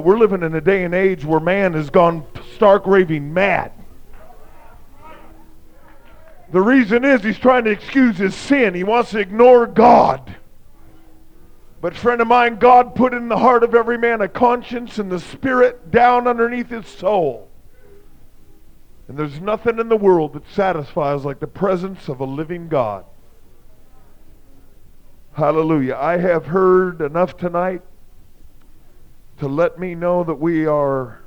We're living in a day and age where man has gone stark raving mad. The reason is he's trying to excuse his sin. He wants to ignore God. But, friend of mine, God put in the heart of every man a conscience and the spirit down underneath his soul. And there's nothing in the world that satisfies like the presence of a living God. Hallelujah. I have heard enough tonight to let me know that we are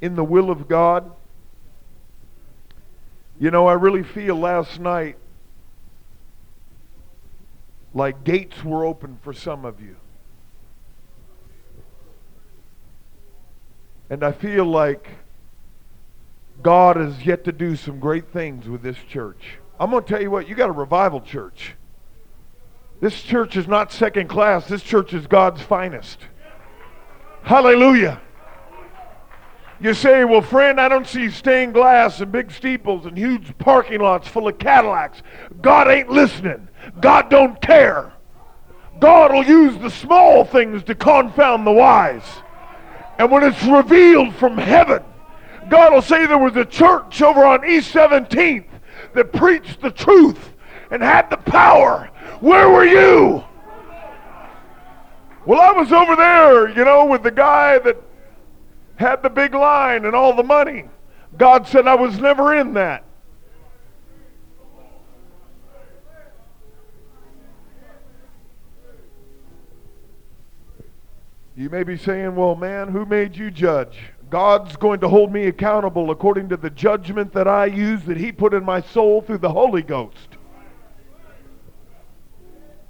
in the will of God. You know, I really feel last night like gates were open for some of you. And I feel like God has yet to do some great things with this church. I'm going to tell you what, you got a revival church. This church is not second class. This church is God's finest. Hallelujah. You say, well, friend, I don't see stained glass and big steeples and huge parking lots full of Cadillacs. God ain't listening. God don't care. God will use the small things to confound the wise. And when it's revealed from heaven, God will say there was a church over on East 17th that preached the truth and had the power. Where were you? Well, I was over there, you know, with the guy that had the big line and all the money. God said I was never in that. You may be saying, well, man, who made you judge? God's going to hold me accountable according to the judgment that I use that He put in my soul through the Holy Ghost.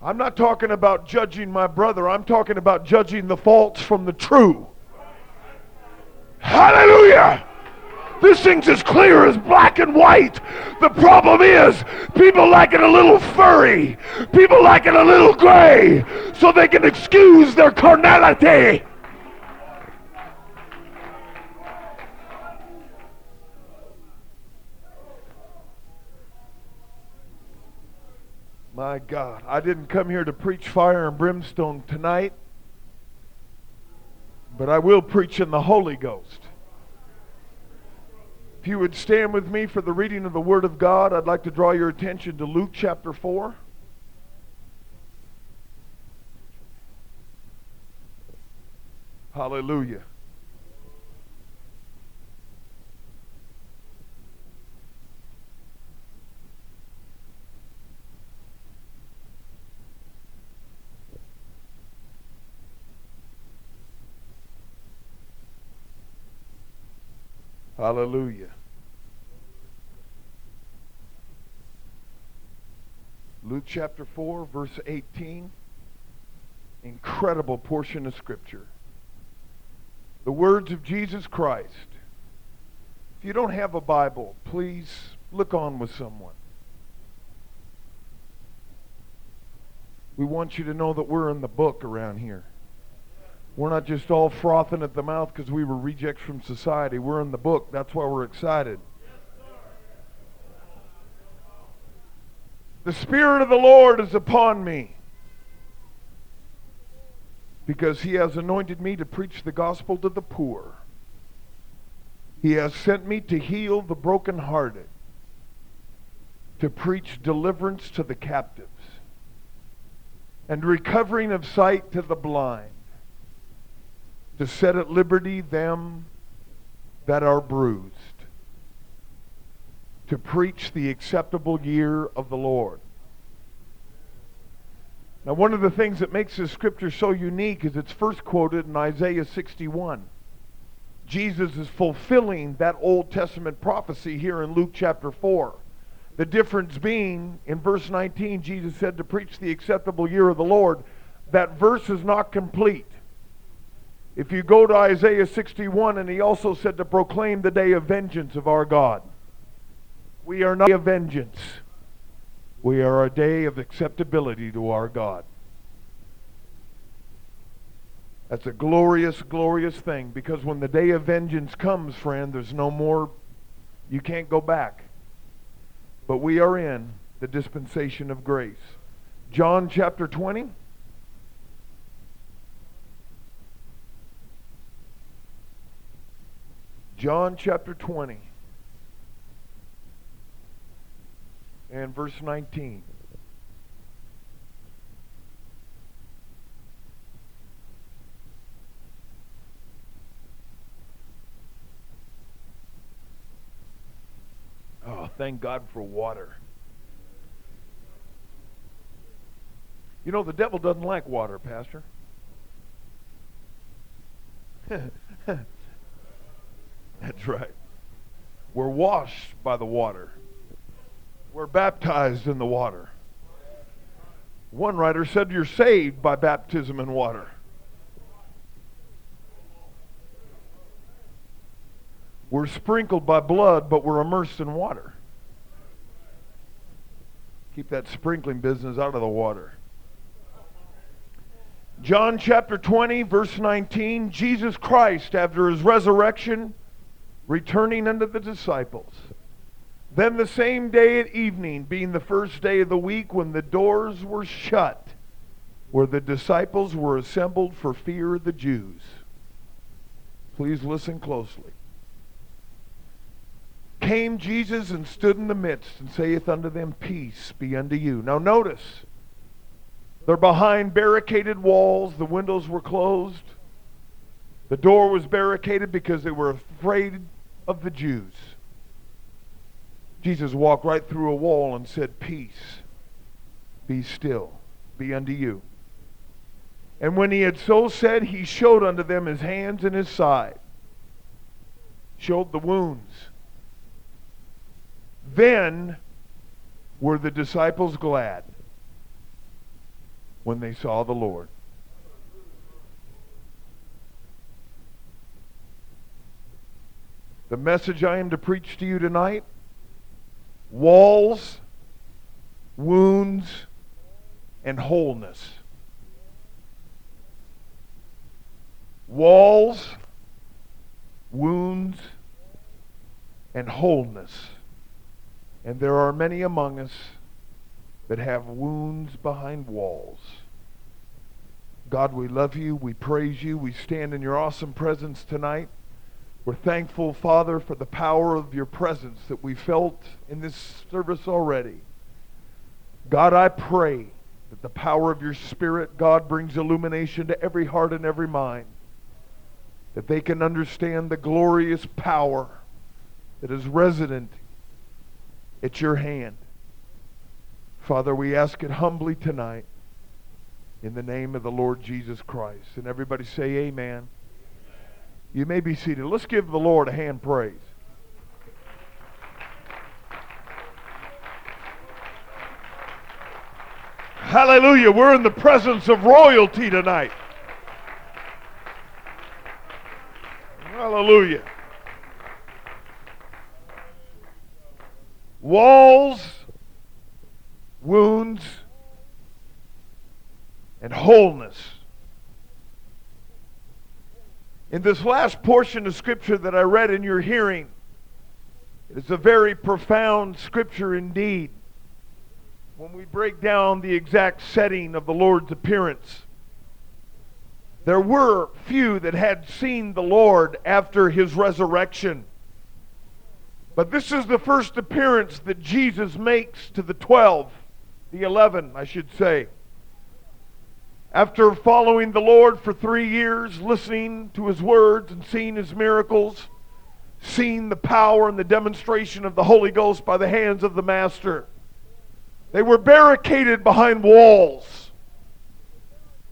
I'm not talking about judging my brother, I'm talking about judging the faults from the true. Hallelujah! This thing's as clear as black and white. The problem is, people like it a little furry. People like it a little gray, so they can excuse their carnality. My God, I didn't come here to preach fire and brimstone tonight, but I will preach in the Holy Ghost. If you would stand with me for the reading of the Word of God, I'd like to draw your attention to Luke chapter 4. Hallelujah. Hallelujah. Luke chapter 4, verse 18. Incredible portion of Scripture. The words of Jesus Christ. If you don't have a Bible, please look on with someone. We want you to know that we're in the book around here. We're not just all frothing at the mouth because we were rejects from society. We're in the book. That's why we're excited. The Spirit of the Lord is upon me because he has anointed me to preach the gospel to the poor. He has sent me to heal the brokenhearted, to preach deliverance to the captives, and recovering of sight to the blind to set at liberty them that are bruised, to preach the acceptable year of the Lord. Now, one of the things that makes this scripture so unique is it's first quoted in Isaiah 61. Jesus is fulfilling that Old Testament prophecy here in Luke chapter 4. The difference being, in verse 19, Jesus said to preach the acceptable year of the Lord. That verse is not complete. If you go to Isaiah 61, and he also said to proclaim the day of vengeance of our God. We are not a vengeance. We are a day of acceptability to our God. That's a glorious, glorious thing because when the day of vengeance comes, friend, there's no more, you can't go back. But we are in the dispensation of grace. John chapter 20. John chapter 20 and verse 19. Oh, thank God for water. You know, the devil doesn't like water, Pastor. That's right. We're washed by the water. We're baptized in the water. One writer said you're saved by baptism in water. We're sprinkled by blood, but we're immersed in water. Keep that sprinkling business out of the water. John chapter 20, verse 19 Jesus Christ, after his resurrection, returning unto the disciples. Then the same day at evening, being the first day of the week, when the doors were shut, where the disciples were assembled for fear of the Jews. Please listen closely. Came Jesus and stood in the midst and saith unto them, Peace be unto you. Now notice, they're behind barricaded walls. The windows were closed. The door was barricaded because they were afraid of the Jews. Jesus walked right through a wall and said, Peace, be still, be unto you. And when he had so said, he showed unto them his hands and his side, showed the wounds. Then were the disciples glad when they saw the Lord. The message I am to preach to you tonight walls, wounds, and wholeness. Walls, wounds, and wholeness. And there are many among us that have wounds behind walls. God, we love you. We praise you. We stand in your awesome presence tonight. We're thankful, Father, for the power of your presence that we felt in this service already. God, I pray that the power of your Spirit, God, brings illumination to every heart and every mind, that they can understand the glorious power that is resident at your hand. Father, we ask it humbly tonight in the name of the Lord Jesus Christ. And everybody say amen. You may be seated. Let's give the Lord a hand praise. Hallelujah. We're in the presence of royalty tonight. Hallelujah. Walls wounds, and wholeness. In this last portion of Scripture that I read in your hearing, it is a very profound Scripture indeed. When we break down the exact setting of the Lord's appearance, there were few that had seen the Lord after his resurrection. But this is the first appearance that Jesus makes to the twelve the 11, I should say. After following the Lord for three years, listening to his words and seeing his miracles, seeing the power and the demonstration of the Holy Ghost by the hands of the Master, they were barricaded behind walls.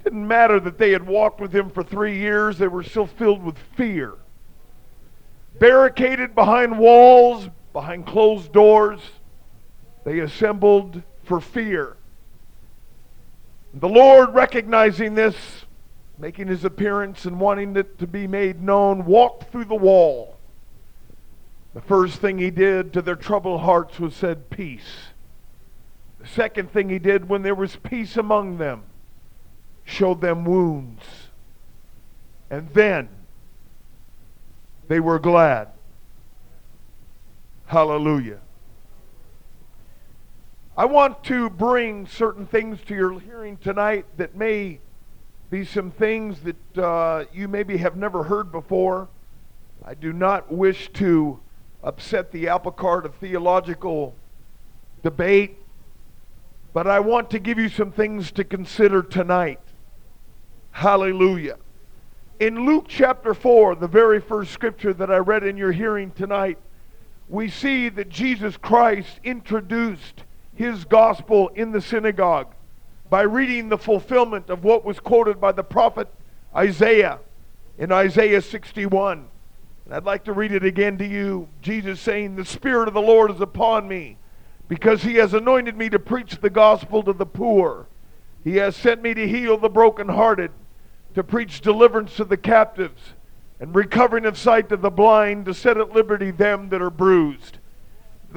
Didn't matter that they had walked with him for three years, they were still filled with fear. Barricaded behind walls, behind closed doors, they assembled for fear. The Lord, recognizing this, making his appearance and wanting it to be made known, walked through the wall. The first thing he did to their troubled hearts was said, Peace. The second thing he did when there was peace among them, showed them wounds. And then they were glad. Hallelujah. I want to bring certain things to your hearing tonight that may be some things that uh, you maybe have never heard before. I do not wish to upset the apple cart of theological debate, but I want to give you some things to consider tonight. Hallelujah. In Luke chapter 4, the very first scripture that I read in your hearing tonight, we see that Jesus Christ introduced his gospel in the synagogue by reading the fulfillment of what was quoted by the prophet Isaiah in Isaiah 61. And I'd like to read it again to you. Jesus saying, The Spirit of the Lord is upon me, because he has anointed me to preach the gospel to the poor. He has sent me to heal the brokenhearted, to preach deliverance to the captives, and recovering of sight to the blind, to set at liberty them that are bruised.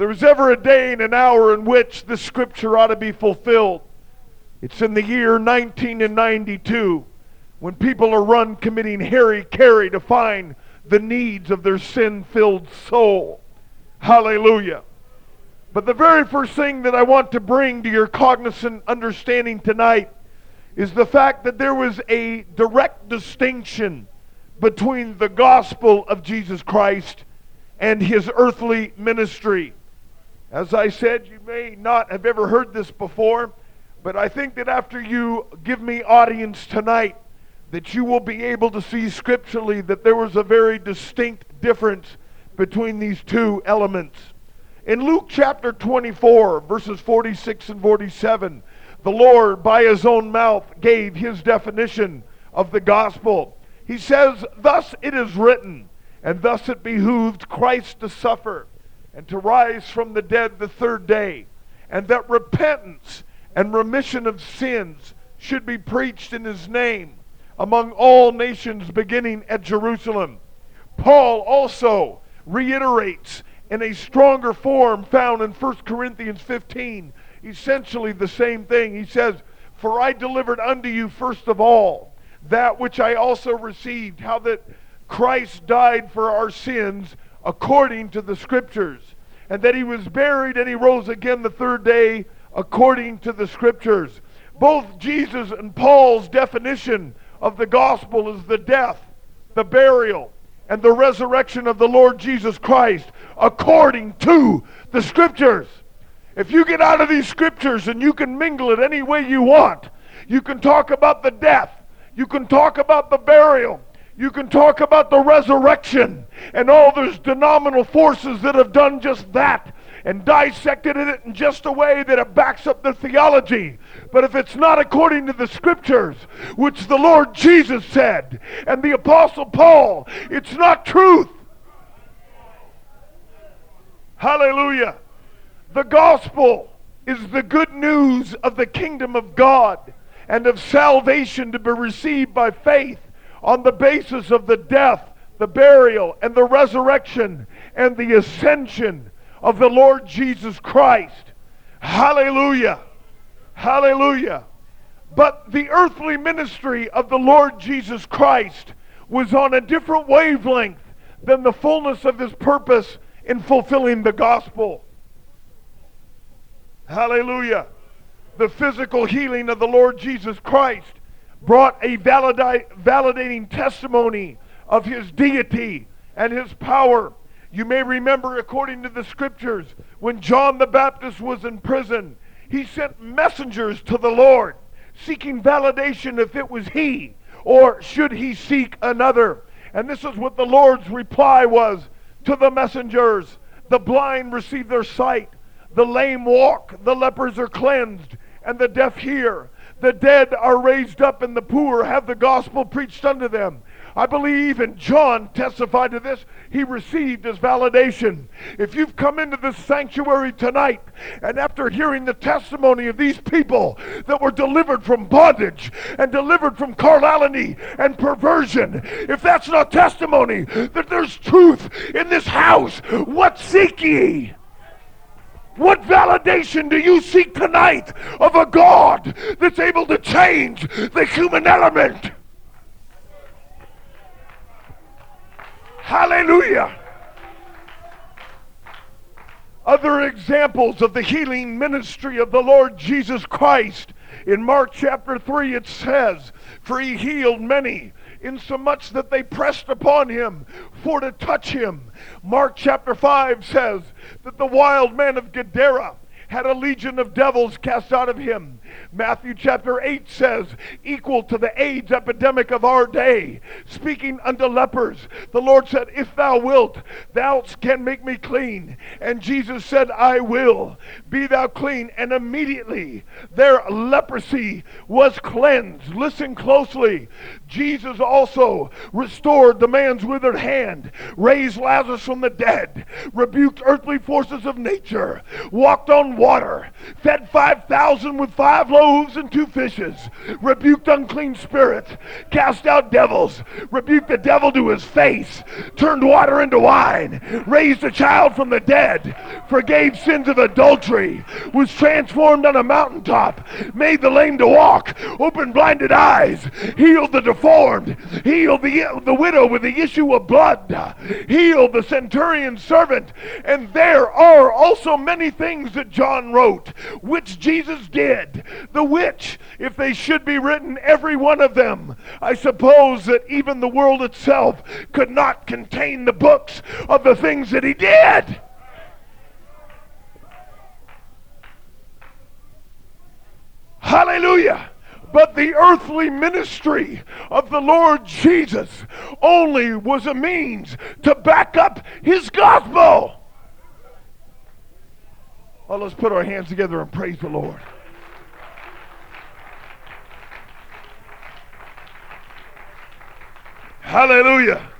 There was ever a day and an hour in which the scripture ought to be fulfilled. It's in the year 1992 when people are run committing hari-kari to find the needs of their sin filled soul. Hallelujah. But the very first thing that I want to bring to your cognizant understanding tonight is the fact that there was a direct distinction between the gospel of Jesus Christ and his earthly ministry. As I said, you may not have ever heard this before, but I think that after you give me audience tonight, that you will be able to see scripturally that there was a very distinct difference between these two elements. In Luke chapter 24, verses 46 and 47, the Lord, by his own mouth, gave his definition of the gospel. He says, Thus it is written, and thus it behooved Christ to suffer and to rise from the dead the third day, and that repentance and remission of sins should be preached in his name among all nations beginning at Jerusalem. Paul also reiterates in a stronger form found in 1 Corinthians 15 essentially the same thing. He says, For I delivered unto you first of all that which I also received, how that Christ died for our sins according to the Scriptures, and that he was buried and he rose again the third day according to the Scriptures. Both Jesus and Paul's definition of the gospel is the death, the burial, and the resurrection of the Lord Jesus Christ according to the scriptures. If you get out of these scriptures and you can mingle it any way you want, you can talk about the death, you can talk about the burial, you can talk about the resurrection, and all those denominal forces that have done just that and dissected it in just a way that it backs up the theology. But if it's not according to the scriptures, which the Lord Jesus said, and the Apostle Paul, it's not truth. Hallelujah. The gospel is the good news of the kingdom of God and of salvation to be received by faith on the basis of the death, the burial, and the resurrection and the ascension of the Lord Jesus Christ. Hallelujah. Hallelujah. But the earthly ministry of the Lord Jesus Christ was on a different wavelength than the fullness of his purpose in fulfilling the gospel. Hallelujah. The physical healing of the Lord Jesus Christ brought a validating testimony of his deity and his power you may remember, according to the scriptures, when John the Baptist was in prison, he sent messengers to the Lord seeking validation if it was he or should he seek another. And this is what the Lord's reply was to the messengers The blind receive their sight, the lame walk, the lepers are cleansed, and the deaf hear. The dead are raised up, and the poor have the gospel preached unto them. I believe, and John testified to this, he received his validation. If you've come into this sanctuary tonight, and after hearing the testimony of these people that were delivered from bondage and delivered from carnality and perversion, if that's not testimony that there's truth in this house, what seek ye? What validation do you seek tonight of a God that's able to change the human element? Hallelujah. Other examples of the healing ministry of the Lord Jesus Christ. In Mark chapter 3, it says, For he healed many insomuch that they pressed upon him for to touch him. Mark chapter 5 says that the wild man of Gadara had a legion of devils cast out of him. Matthew chapter 8 says, equal to the AIDS epidemic of our day, speaking unto lepers. The Lord said, If thou wilt, thou can make me clean. And Jesus said, I will. Be thou clean. And immediately their leprosy was cleansed. Listen closely. Jesus also restored the man's withered hand, raised Lazarus from the dead, rebuked earthly forces of nature, walked on water, fed 5,000 with five loaves and two fishes, rebuked unclean spirits, cast out devils, rebuked the devil to his face, turned water into wine, raised a child from the dead, forgave sins of adultery, was transformed on a mountaintop, made the lame to walk, opened blinded eyes, healed the deformed, healed the, the widow with the issue of blood, healed the centurion's servant, and there are also many things that John wrote, which Jesus did, the which, if they should be written, every one of them, I suppose that even the world itself could not contain the books of the things that he did. Hallelujah. But the earthly ministry of the Lord Jesus only was a means to back up his gospel. Well, let's put our hands together and praise the Lord. Hallelujah.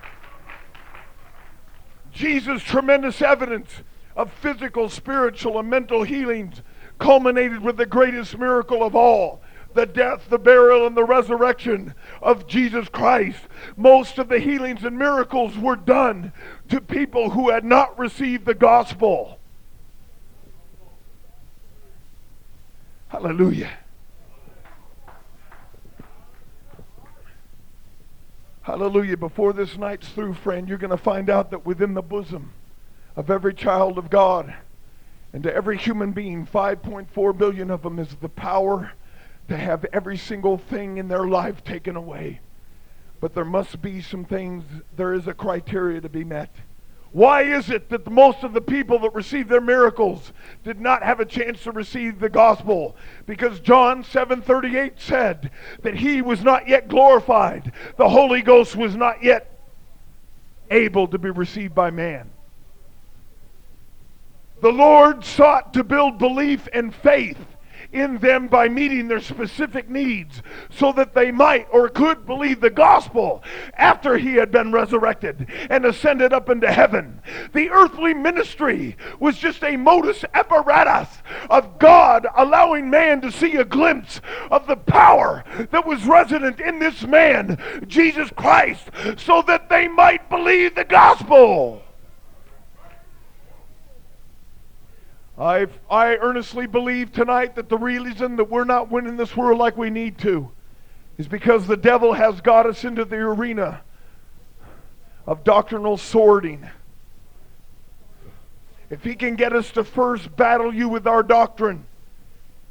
Jesus' tremendous evidence of physical, spiritual, and mental healings culminated with the greatest miracle of all the death, the burial, and the resurrection of Jesus Christ. Most of the healings and miracles were done to people who had not received the gospel. Hallelujah. Hallelujah. Before this night's through, friend, you're going to find out that within the bosom of every child of God and to every human being, 5.4 billion of them, is the power to have every single thing in their life taken away. But there must be some things, there is a criteria to be met. Why is it that most of the people that received their miracles did not have a chance to receive the gospel? Because John 7:38 said that he was not yet glorified. The Holy Ghost was not yet able to be received by man. The Lord sought to build belief and faith in them by meeting their specific needs so that they might or could believe the gospel after he had been resurrected and ascended up into heaven. The earthly ministry was just a modus apparatus of God allowing man to see a glimpse of the power that was resident in this man, Jesus Christ, so that they might believe the gospel. I, I earnestly believe tonight that the reason that we're not winning this world like we need to is because the devil has got us into the arena of doctrinal sorting. If he can get us to first battle you with our doctrine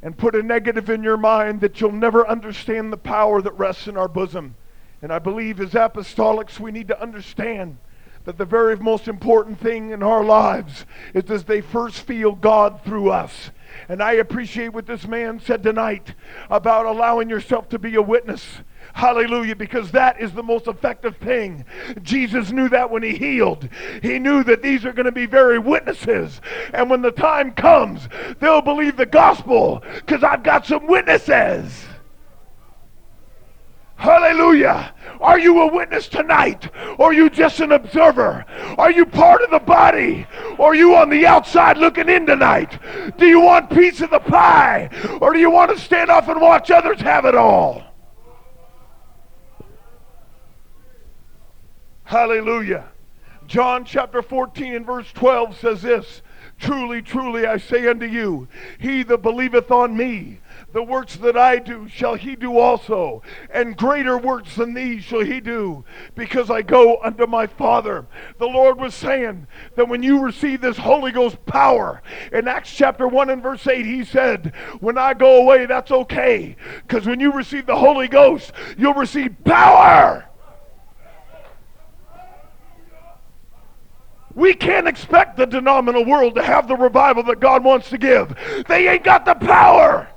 and put a negative in your mind that you'll never understand the power that rests in our bosom. And I believe as apostolics we need to understand that the very most important thing in our lives is as they first feel God through us. And I appreciate what this man said tonight about allowing yourself to be a witness. Hallelujah, because that is the most effective thing. Jesus knew that when he healed. He knew that these are going to be very witnesses. And when the time comes, they'll believe the gospel because I've got some witnesses. Hallelujah. Are you a witness tonight? Or are you just an observer? Are you part of the body? Or are you on the outside looking in tonight? Do you want piece of the pie? Or do you want to stand off and watch others have it all? Hallelujah. John chapter 14 and verse 12 says this Truly, truly, I say unto you, he that believeth on me, the works that I do shall he do also, and greater works than these shall he do, because I go unto my Father. The Lord was saying that when you receive this Holy Ghost power, in Acts chapter 1 and verse 8, he said, When I go away, that's okay, because when you receive the Holy Ghost, you'll receive power. We can't expect the denominal world to have the revival that God wants to give. They ain't got the power.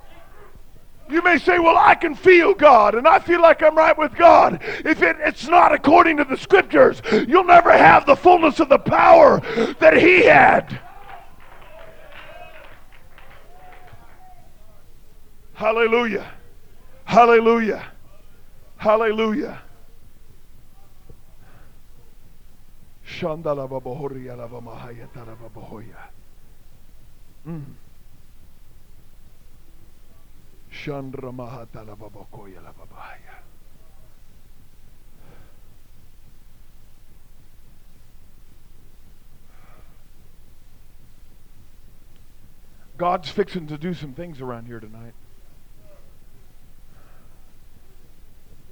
You may say, Well, I can feel God, and I feel like I'm right with God. If it, it's not according to the scriptures, you'll never have the fullness of the power that He had. Hallelujah. Hallelujah. Hallelujah. Mm. Chandra mahatala babokoya lava bahaya. God's fixing to do some things around here tonight.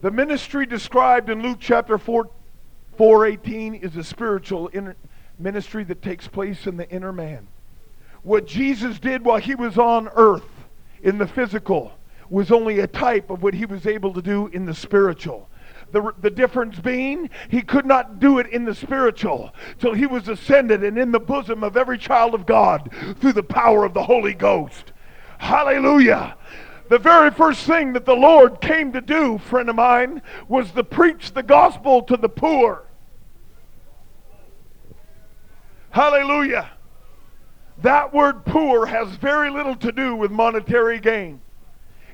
The ministry described in Luke chapter 4, 418 is a spiritual ministry that takes place in the inner man. What Jesus did while he was on earth in the physical was only a type of what he was able to do in the spiritual. The, the difference being, he could not do it in the spiritual till he was ascended and in the bosom of every child of God through the power of the Holy Ghost. Hallelujah. The very first thing that the Lord came to do, friend of mine, was to preach the gospel to the poor. Hallelujah. That word poor has very little to do with monetary gain.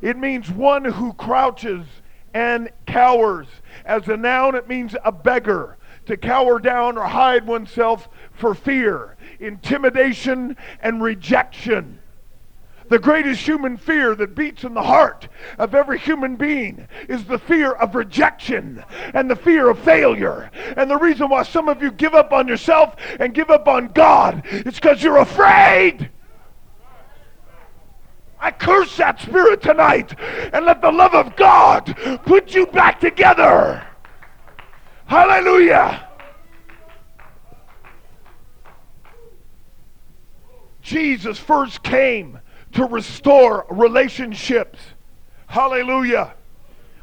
It means one who crouches and cowers. As a noun, it means a beggar. To cower down or hide oneself for fear, intimidation, and rejection. The greatest human fear that beats in the heart of every human being is the fear of rejection and the fear of failure. And the reason why some of you give up on yourself and give up on God is because you're afraid. I curse that spirit tonight and let the love of God put you back together. Hallelujah. Jesus first came to restore relationships. Hallelujah.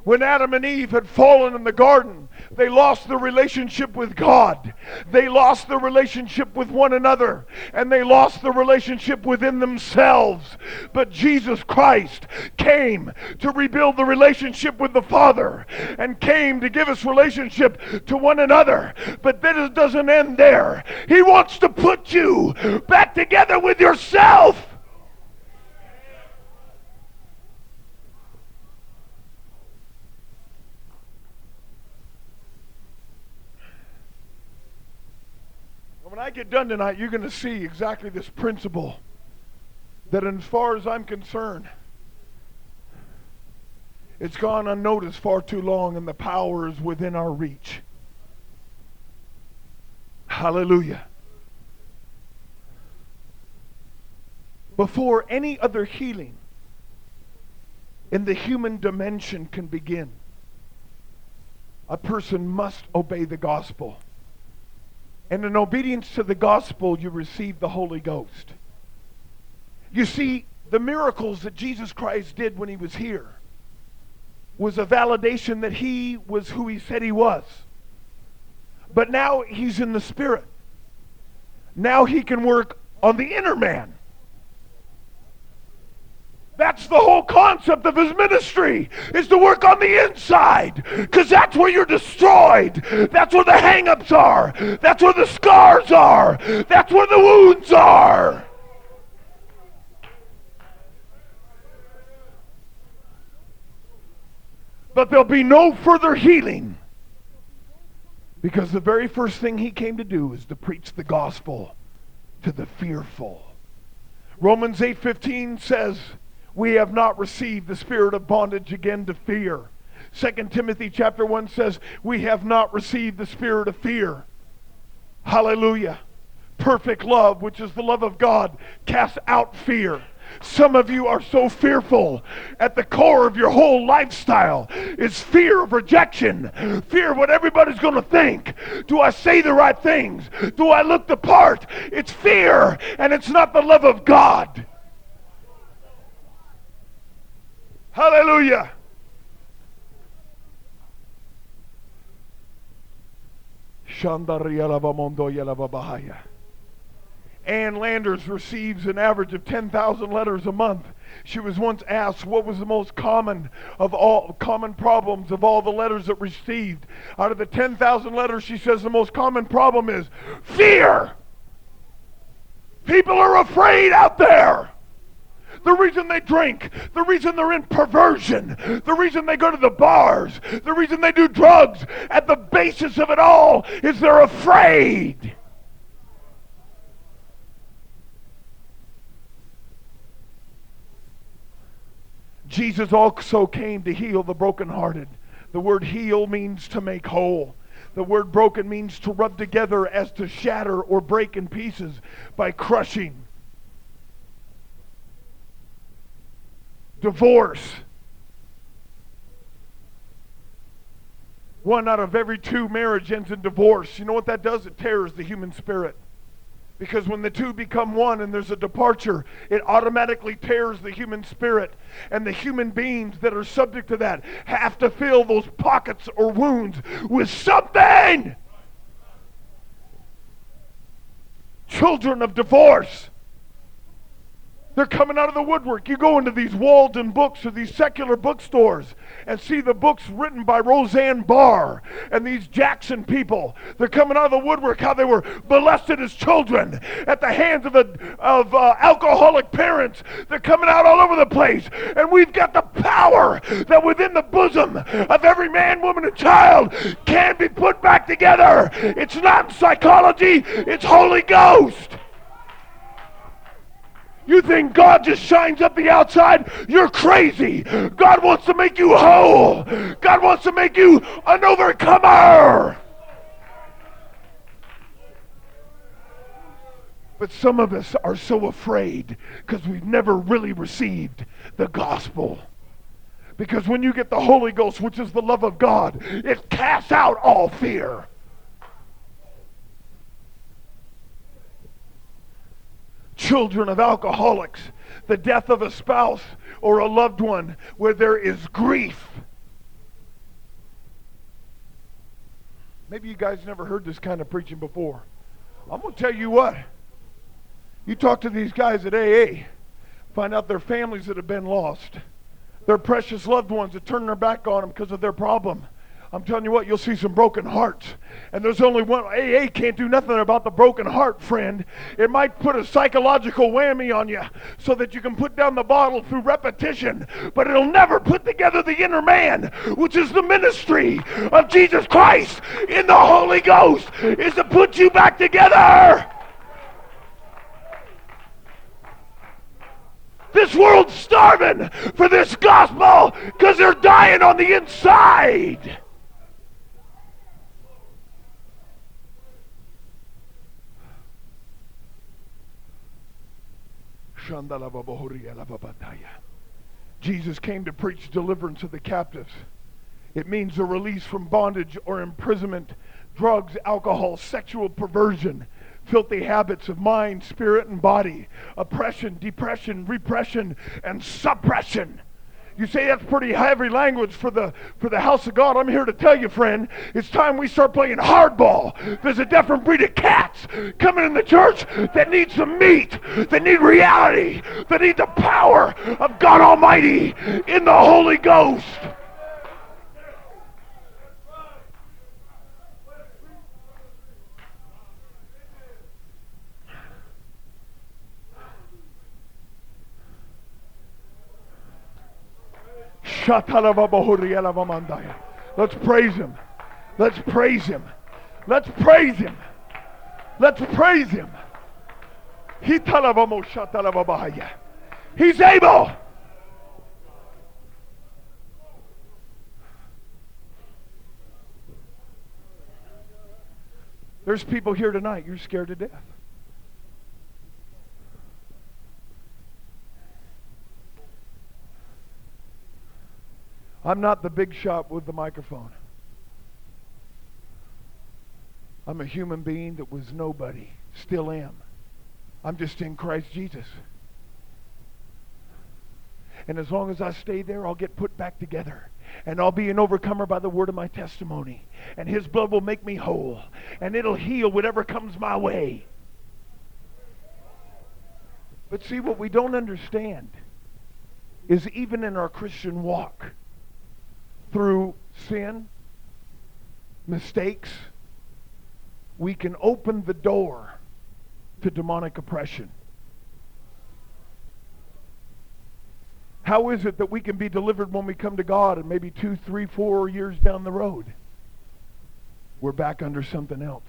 When Adam and Eve had fallen in the garden, they lost the relationship with God. They lost the relationship with one another. And they lost the relationship within themselves. But Jesus Christ came to rebuild the relationship with the Father and came to give us relationship to one another. But then it doesn't end there. He wants to put you back together with yourself. When I get done tonight, you're going to see exactly this principle that, as far as I'm concerned, it's gone unnoticed far too long, and the power is within our reach. Hallelujah. Before any other healing in the human dimension can begin, a person must obey the gospel. And in obedience to the gospel, you receive the Holy Ghost. You see, the miracles that Jesus Christ did when he was here was a validation that he was who he said he was. But now he's in the Spirit. Now he can work on the inner man. That's the whole concept of his ministry, is to work on the inside. Because that's where you're destroyed. That's where the hang-ups are. That's where the scars are. That's where the wounds are. But there'll be no further healing. Because the very first thing he came to do is to preach the gospel to the fearful. Romans 8:15 says, we have not received the spirit of bondage again to fear. 2 Timothy chapter 1 says, we have not received the spirit of fear. Hallelujah. Perfect love, which is the love of God, casts out fear. Some of you are so fearful. At the core of your whole lifestyle is fear of rejection, fear of what everybody's going to think. Do I say the right things? Do I look the part? It's fear, and it's not the love of God. Hallelujah. Ann Landers receives an average of 10,000 letters a month. She was once asked what was the most common of all common problems of all the letters that received. Out of the 10,000 letters, she says the most common problem is fear. People are afraid out there. The reason they drink, the reason they're in perversion, the reason they go to the bars, the reason they do drugs, at the basis of it all is they're afraid. Jesus also came to heal the brokenhearted. The word heal means to make whole. The word broken means to rub together as to shatter or break in pieces by crushing. Divorce. One out of every two marriage ends in divorce. You know what that does? It tears the human spirit. Because when the two become one and there's a departure, it automatically tears the human spirit. And the human beings that are subject to that have to fill those pockets or wounds with something. Children of divorce they're coming out of the woodwork. You go into these Waldenbooks or these secular bookstores and see the books written by Roseanne Barr and these Jackson people. They're coming out of the woodwork how they were molested as children at the hands of, a, of uh, alcoholic parents. They're coming out all over the place. And we've got the power that within the bosom of every man, woman, and child can be put back together. It's not psychology, it's Holy Ghost. You think God just shines up the outside? You're crazy. God wants to make you whole. God wants to make you an overcomer. But some of us are so afraid because we've never really received the gospel. Because when you get the Holy Ghost, which is the love of God, it casts out all fear. Children of alcoholics, the death of a spouse or a loved one where there is grief. Maybe you guys never heard this kind of preaching before. I'm going to tell you what. You talk to these guys at AA, find out their families that have been lost, their precious loved ones that turn their back on them because of their problem. I'm telling you what, you'll see some broken hearts. And there's only one, AA can't do nothing about the broken heart, friend. It might put a psychological whammy on you so that you can put down the bottle through repetition, but it'll never put together the inner man, which is the ministry of Jesus Christ in the Holy Ghost, is to put you back together. This world's starving for this gospel because they're dying on the inside. Jesus came to preach deliverance of the captives. It means the release from bondage or imprisonment, drugs, alcohol, sexual perversion, filthy habits of mind, spirit, and body, oppression, depression, repression, and suppression. You say that's pretty heavy language for the for the house of God. I'm here to tell you, friend, it's time we start playing hardball. There's a different breed of cats coming in the church that need some meat, that need reality, that need the power of God Almighty in the Holy Ghost. Let's praise him. Let's praise him. Let's praise him. Let's praise him. He's able. There's people here tonight, you're scared to death. I'm not the big shot with the microphone. I'm a human being that was nobody, still am. I'm just in Christ Jesus. And as long as I stay there, I'll get put back together. And I'll be an overcomer by the word of my testimony. And his blood will make me whole. And it'll heal whatever comes my way. But see, what we don't understand is even in our Christian walk, through sin, mistakes, we can open the door to demonic oppression. How is it that we can be delivered when we come to God and maybe two, three, four years down the road, we're back under something else?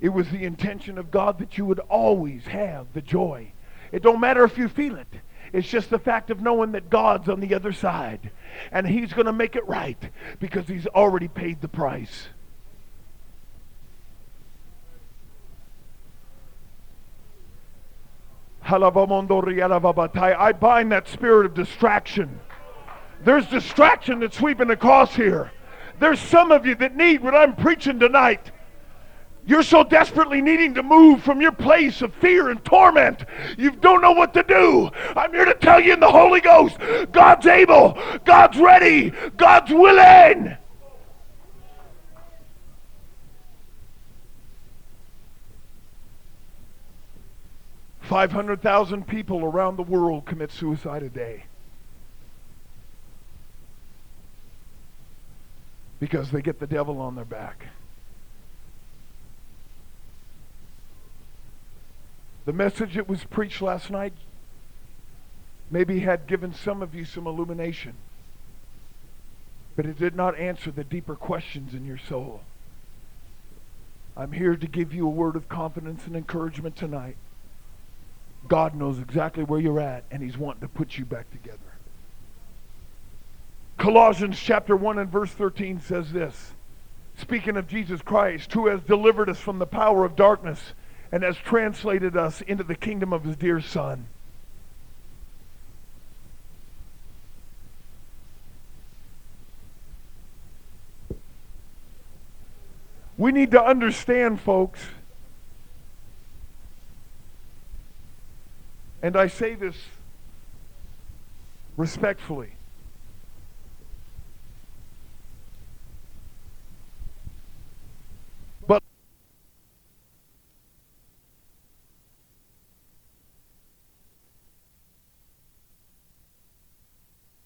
It was the intention of God that you would always have the joy. It don't matter if you feel it. It's just the fact of knowing that God's on the other side. And he's going to make it right because he's already paid the price. I bind that spirit of distraction. There's distraction that's sweeping across here. There's some of you that need what I'm preaching tonight. You're so desperately needing to move from your place of fear and torment. You don't know what to do. I'm here to tell you in the Holy Ghost God's able, God's ready, God's willing. Five hundred thousand people around the world commit suicide a day. Because they get the devil on their back. The message that was preached last night maybe had given some of you some illumination, but it did not answer the deeper questions in your soul. I'm here to give you a word of confidence and encouragement tonight. God knows exactly where you're at, and He's wanting to put you back together. Colossians chapter 1 and verse 13 says this speaking of Jesus Christ, who has delivered us from the power of darkness and has translated us into the kingdom of his dear Son. We need to understand, folks, and I say this respectfully.